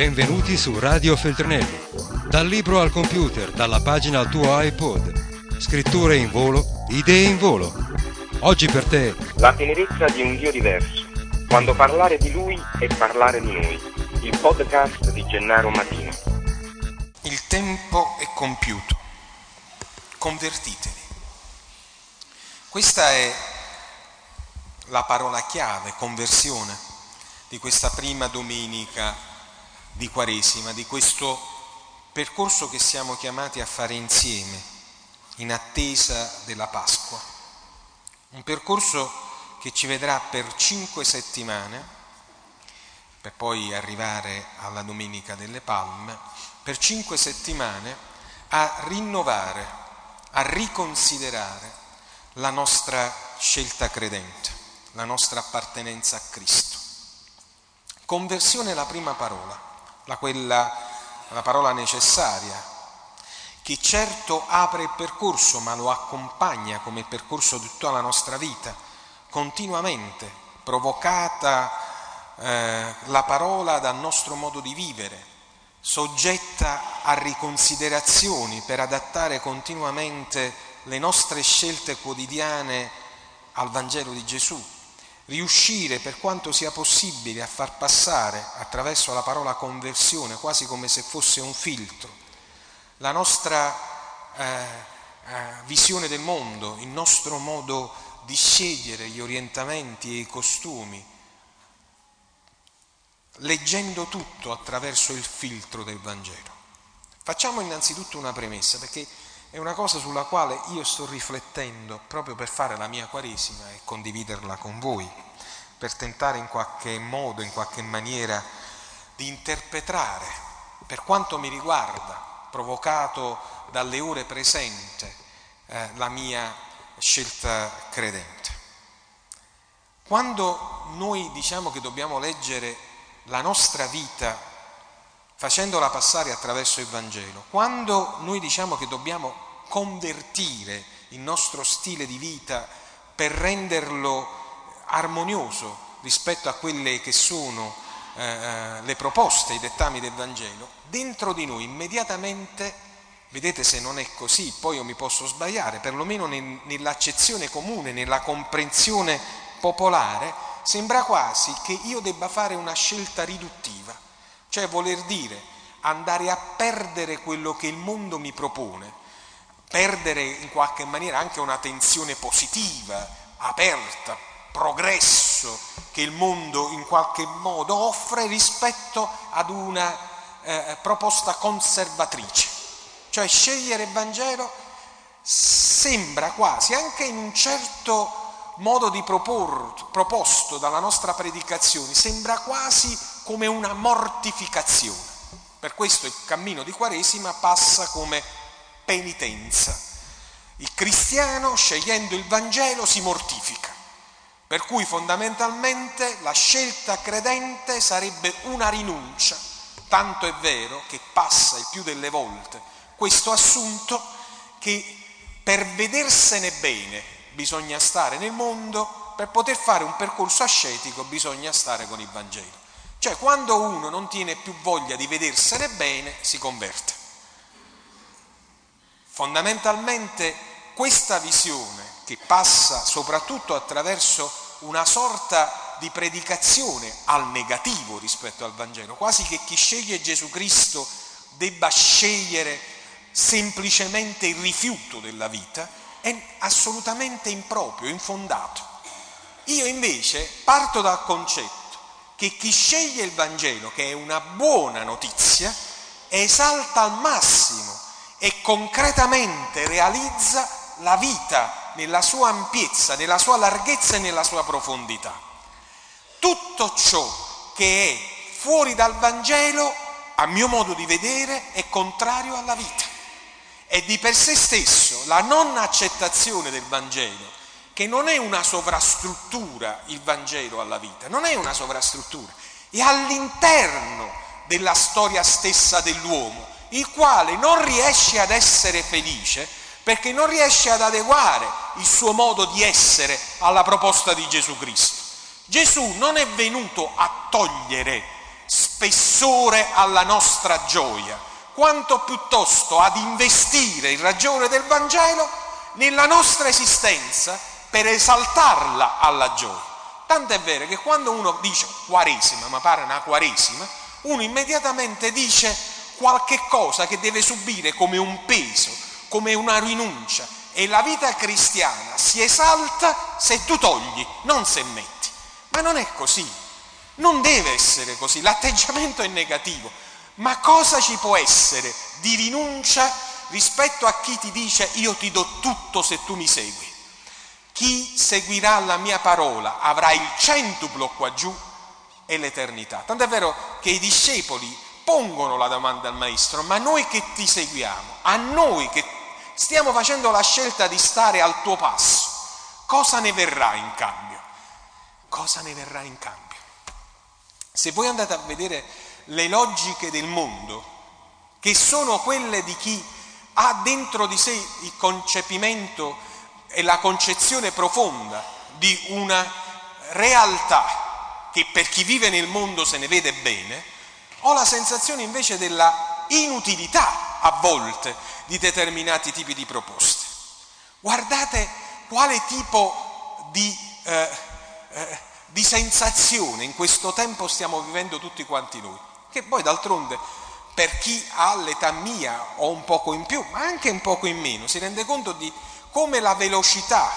Benvenuti su Radio Feltrinelli. Dal libro al computer, dalla pagina al tuo iPod. Scritture in volo, idee in volo. Oggi per te. La tenerezza di un Dio diverso. Quando parlare di Lui è parlare di noi. Il podcast di Gennaro Matino. Il tempo è compiuto. Convertitevi. Questa è la parola chiave, conversione, di questa prima domenica di Quaresima, di questo percorso che siamo chiamati a fare insieme in attesa della Pasqua. Un percorso che ci vedrà per cinque settimane, per poi arrivare alla Domenica delle Palme, per cinque settimane a rinnovare, a riconsiderare la nostra scelta credente, la nostra appartenenza a Cristo. Conversione è la prima parola la, quella, la parola necessaria, che certo apre il percorso, ma lo accompagna come percorso di tutta la nostra vita, continuamente, provocata eh, la parola dal nostro modo di vivere, soggetta a riconsiderazioni per adattare continuamente le nostre scelte quotidiane al Vangelo di Gesù, riuscire per quanto sia possibile a far passare attraverso la parola conversione, quasi come se fosse un filtro, la nostra eh, eh, visione del mondo, il nostro modo di scegliere gli orientamenti e i costumi, leggendo tutto attraverso il filtro del Vangelo. Facciamo innanzitutto una premessa, perché è una cosa sulla quale io sto riflettendo proprio per fare la mia Quaresima e condividerla con voi, per tentare in qualche modo, in qualche maniera di interpretare, per quanto mi riguarda, provocato dalle ore presenti, eh, la mia scelta credente. Quando noi diciamo che dobbiamo leggere la nostra vita facendola passare attraverso il Vangelo. Quando noi diciamo che dobbiamo convertire il nostro stile di vita per renderlo armonioso rispetto a quelle che sono eh, eh le proposte, i dettami del Vangelo, dentro di noi immediatamente, vedete se non è così, poi io mi posso sbagliare, perlomeno nell'accezione comune, nella comprensione popolare, sembra quasi che io debba fare una scelta riduttiva cioè voler dire andare a perdere quello che il mondo mi propone, perdere in qualche maniera anche una tensione positiva, aperta, progresso che il mondo in qualche modo offre rispetto ad una eh, proposta conservatrice. Cioè scegliere il Vangelo sembra quasi, anche in un certo modo di propor, proposto dalla nostra predicazione, sembra quasi come una mortificazione. Per questo il cammino di Quaresima passa come penitenza. Il cristiano, scegliendo il Vangelo, si mortifica. Per cui fondamentalmente la scelta credente sarebbe una rinuncia. Tanto è vero che passa il più delle volte questo assunto che per vedersene bene bisogna stare nel mondo, per poter fare un percorso ascetico bisogna stare con il Vangelo. Cioè quando uno non tiene più voglia di vedersene bene, si converte. Fondamentalmente questa visione che passa soprattutto attraverso una sorta di predicazione al negativo rispetto al Vangelo, quasi che chi sceglie Gesù Cristo debba scegliere semplicemente il rifiuto della vita, è assolutamente improprio, infondato. Io invece parto dal concetto che chi sceglie il Vangelo, che è una buona notizia, esalta al massimo e concretamente realizza la vita nella sua ampiezza, nella sua larghezza e nella sua profondità. Tutto ciò che è fuori dal Vangelo, a mio modo di vedere, è contrario alla vita. E di per sé stesso la non accettazione del Vangelo che non è una sovrastruttura il Vangelo alla vita, non è una sovrastruttura, è all'interno della storia stessa dell'uomo, il quale non riesce ad essere felice perché non riesce ad adeguare il suo modo di essere alla proposta di Gesù Cristo. Gesù non è venuto a togliere spessore alla nostra gioia, quanto piuttosto ad investire in ragione del Vangelo nella nostra esistenza per esaltarla alla gioia. Tanto è vero che quando uno dice quaresima, ma pare una quaresima, uno immediatamente dice qualche cosa che deve subire come un peso, come una rinuncia. E la vita cristiana si esalta se tu togli, non se metti. Ma non è così, non deve essere così, l'atteggiamento è negativo. Ma cosa ci può essere di rinuncia rispetto a chi ti dice io ti do tutto se tu mi segui? Chi seguirà la mia parola avrà il centuplo qua giù e l'eternità. Tanto è vero che i discepoli pongono la domanda al maestro, ma noi che ti seguiamo, a noi che stiamo facendo la scelta di stare al tuo passo, cosa ne verrà in cambio? Cosa ne verrà in cambio? Se voi andate a vedere le logiche del mondo, che sono quelle di chi ha dentro di sé il concepimento e la concezione profonda di una realtà che per chi vive nel mondo se ne vede bene, ho la sensazione invece della inutilità a volte di determinati tipi di proposte. Guardate quale tipo di, eh, eh, di sensazione in questo tempo stiamo vivendo tutti quanti noi, che poi d'altronde per chi ha l'età mia o un poco in più, ma anche un poco in meno, si rende conto di come la velocità,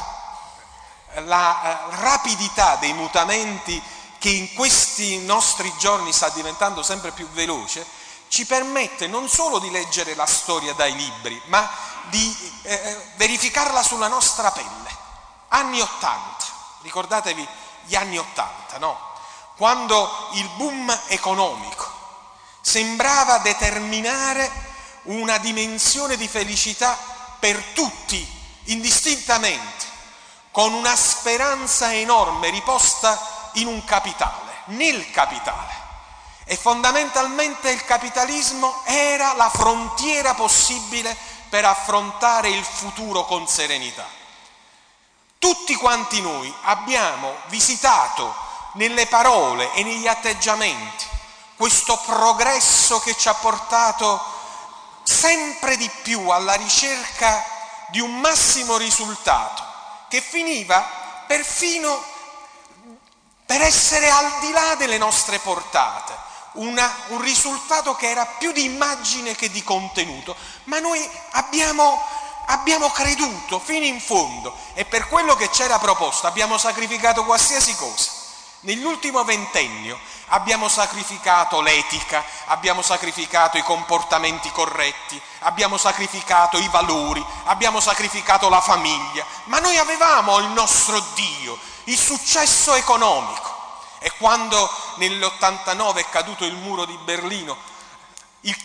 la eh, rapidità dei mutamenti che in questi nostri giorni sta diventando sempre più veloce, ci permette non solo di leggere la storia dai libri, ma di eh, eh verificarla sulla nostra pelle. Anni Ottanta, ricordatevi gli anni Ottanta, no? Quando il boom economico sembrava determinare una dimensione di felicità per tutti, indistintamente, con una speranza enorme riposta in un capitale, nel capitale. E fondamentalmente il capitalismo era la frontiera possibile per affrontare il futuro con serenità. Tutti quanti noi abbiamo visitato nelle parole e negli atteggiamenti questo progresso che ci ha portato sempre di più alla ricerca di un massimo risultato, che finiva perfino per essere al di là delle nostre portate, una, un risultato che era più di immagine che di contenuto, ma noi abbiamo, abbiamo creduto fino in fondo. E per quello che c'era proposto abbiamo sacrificato qualsiasi cosa. Nell'ultimo ventennio abbiamo sacrificato l'etica, abbiamo sacrificato i comportamenti corretti, abbiamo sacrificato i valori, abbiamo sacrificato la famiglia, ma noi avevamo il nostro Dio, il successo economico. E quando nell'89 è caduto il muro di Berlino, il,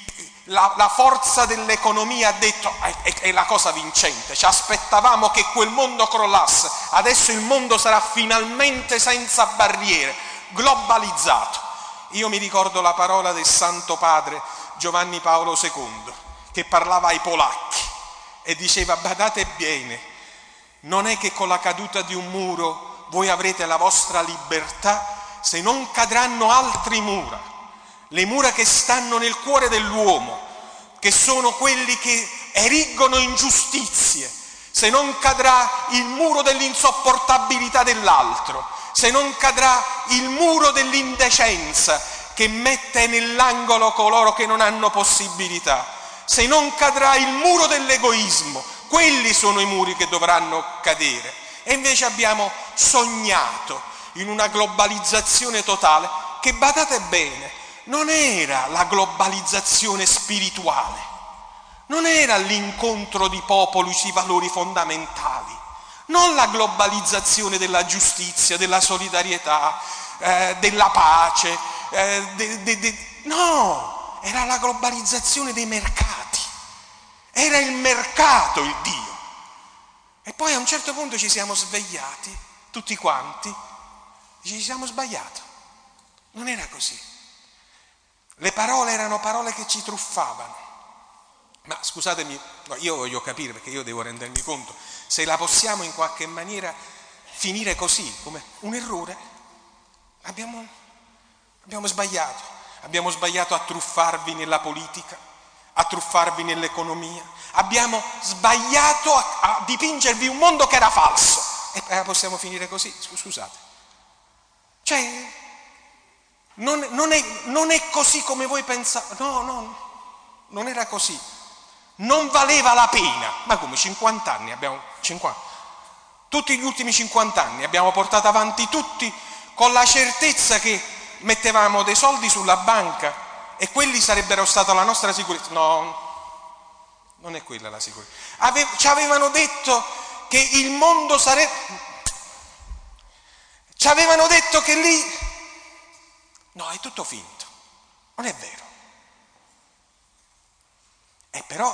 la, la, forza dell'economia ha detto è, è la cosa vincente, ci aspettavamo che quel mondo crollasse, adesso il mondo sarà finalmente senza barriere, globalizzato. Io mi ricordo la parola del Santo Padre Giovanni Paolo II che parlava ai polacchi e diceva badate bene, non è che con la caduta di un muro voi avrete la vostra libertà se non cadranno altri mura, le mura che stanno nel cuore dell'uomo, che sono quelli che eriggono ingiustizie, se non cadrà il muro dell'insopportabilità dell'altro, se non cadrà il muro dell'indecenza che mette nell'angolo coloro che non hanno possibilità, se non cadrà il muro dell'egoismo, quelli sono i muri che dovranno cadere. E invece abbiamo sognato in una globalizzazione totale che, badate bene, non era la globalizzazione spirituale, non era l'incontro di popoli sui valori fondamentali, non la globalizzazione della giustizia, della solidarietà, eh, della pace, eh, de, de, de, no, era la globalizzazione dei mercati, era il mercato il Dio. E poi a un certo punto ci siamo svegliati, tutti quanti, ci siamo sbagliati. Non era così. Le parole erano parole che ci truffavano. Ma scusatemi, no, io voglio capire perché io devo rendermi conto se la possiamo in qualche maniera finire così, come un errore. Abbiamo, abbiamo sbagliato. abbiamo sbagliato a truffarvi nella politica, a truffarvi nell'economia, abbiamo sbagliato a, a dipingervi un mondo che era falso. E eh, possiamo finire così, scusate. Cioè, non, non, è, non è così come voi pensate. No, no, non era così. Non valeva la pena. Ma come 50 anni abbiamo 50. Tutti gli ultimi 50 anni abbiamo portato avanti tutti con la certezza che mettevamo dei soldi sulla banca e quelli sarebbero stata la nostra sicurezza. No, non è quella la sicurezza. Ave, ci avevano detto che il mondo sarebbe... Ci avevano detto che lì... No, è tutto finto. Non è vero. E però,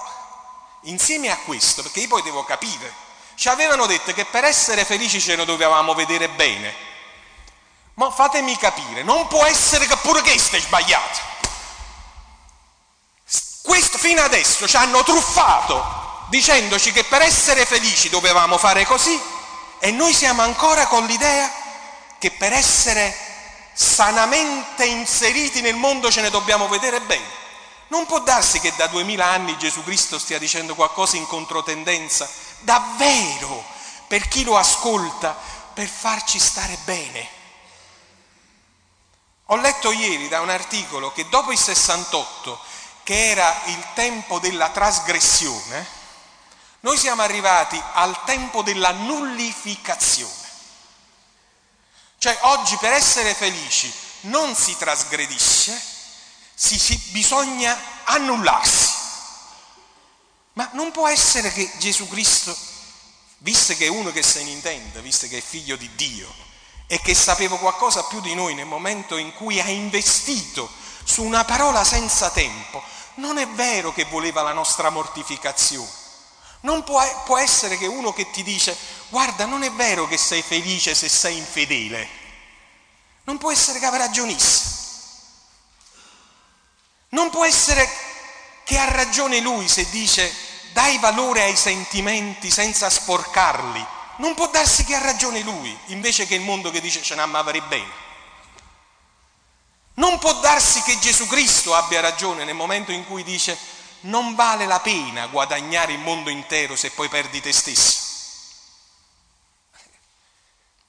insieme a questo, perché io poi devo capire, ci avevano detto che per essere felici ce lo dovevamo vedere bene. Ma fatemi capire, non può essere che pure questo è sbagliato. Questo fino adesso ci hanno truffato dicendoci che per essere felici dovevamo fare così e noi siamo ancora con l'idea che per essere sanamente inseriti nel mondo ce ne dobbiamo vedere bene. Non può darsi che da duemila anni Gesù Cristo stia dicendo qualcosa in controtendenza, davvero, per chi lo ascolta, per farci stare bene. Ho letto ieri da un articolo che dopo il 68, che era il tempo della trasgressione, noi siamo arrivati al tempo della nullificazione. Cioè oggi per essere felici non si trasgredisce, si, si, bisogna annullarsi. Ma non può essere che Gesù Cristo, visto che è uno che se ne intende, visto che è figlio di Dio e che sapeva qualcosa più di noi nel momento in cui ha investito su una parola senza tempo, non è vero che voleva la nostra mortificazione. Non può, può, essere che uno che ti dice guarda non è vero che sei felice se sei infedele. Non può essere che avrà ragionisse. Non può essere che ha ragione lui se dice dai valore ai sentimenti senza sporcarli. Non può darsi che ha ragione lui, invece che il mondo che dice ce n'amaveri bene. Non può darsi che Gesù Cristo abbia ragione nel momento in cui dice non vale la pena guadagnare il mondo intero se poi perdi te stesso.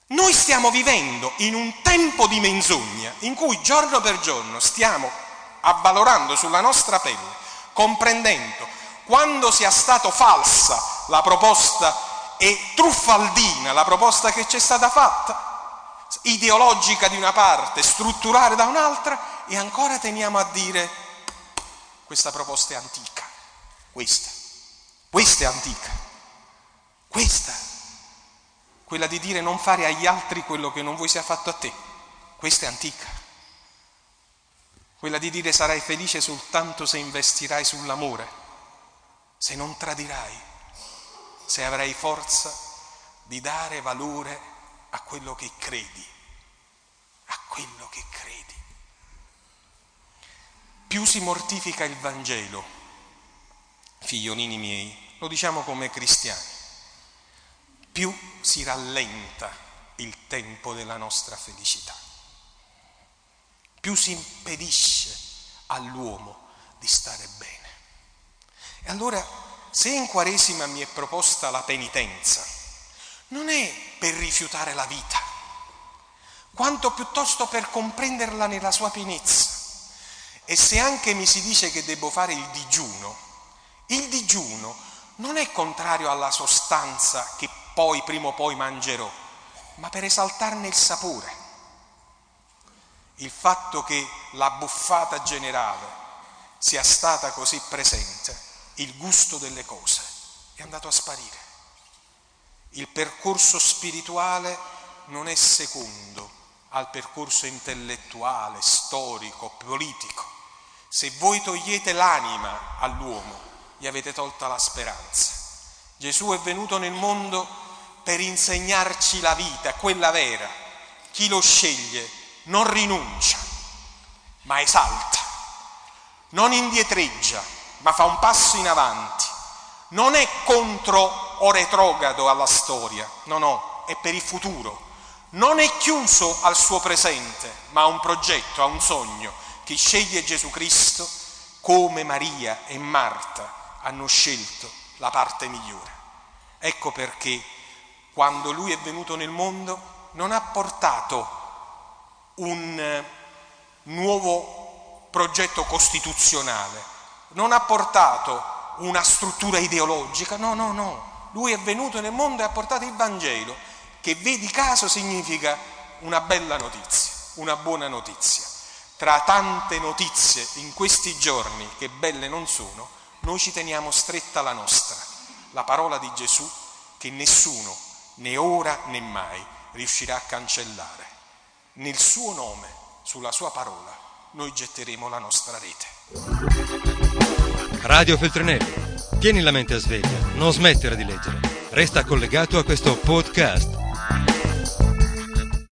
Noi stiamo vivendo in un tempo di menzogna in cui giorno per giorno stiamo avvalorando sulla nostra pelle, comprendendo quando sia stata falsa la proposta e truffaldina la proposta che ci è stata fatta, ideologica di una parte, strutturale da un'altra, e ancora teniamo a dire questa proposta è antica, questa, questa è antica, questa, quella di dire non fare agli altri quello che non vuoi sia fatto a te, questa è antica, quella di dire sarai felice soltanto se investirai sull'amore, se non tradirai, se avrai forza di dare valore a quello che credi, a quello che credi. Più si mortifica il Vangelo, figliolini miei, lo diciamo come cristiani, più si rallenta il tempo della nostra felicità, più si impedisce all'uomo di stare bene. E allora, se in Quaresima mi è proposta la penitenza, non è per rifiutare la vita, quanto piuttosto per comprenderla nella sua pienezza. E se anche mi si dice che devo fare il digiuno, il digiuno non è contrario alla sostanza che poi prima o poi mangerò, ma per esaltarne il sapore. Il fatto che la buffata generale sia stata così presente, il gusto delle cose è andato a sparire. Il percorso spirituale non è secondo al percorso intellettuale, storico, politico. Se voi togliete l'anima all'uomo, gli avete tolta la speranza. Gesù è venuto nel mondo per insegnarci la vita, quella vera. Chi lo sceglie non rinuncia, ma esalta, non indietreggia, ma fa un passo in avanti. Non è contro o retrogrado alla storia, no, no, è per il futuro. Non è chiuso al suo presente, ma ha un progetto, ha un sogno che sceglie Gesù Cristo come Maria e Marta hanno scelto la parte migliore. Ecco perché quando lui è venuto nel mondo non ha portato un eh, nuovo progetto costituzionale, non ha portato una struttura ideologica, no, no, no. Lui è venuto nel mondo e ha portato il Vangelo, che vedi caso significa una bella notizia, una buona notizia tra tante notizie in questi giorni che belle non sono, noi ci teniamo stretta la nostra, la parola di Gesù che nessuno, né ora né mai, riuscirà a cancellare. Nel suo nome, sulla sua parola, noi getteremo la nostra rete. Radio Feltrinelli, tieni la mente a sveglia, non smettere di leggere. Resta collegato a questo podcast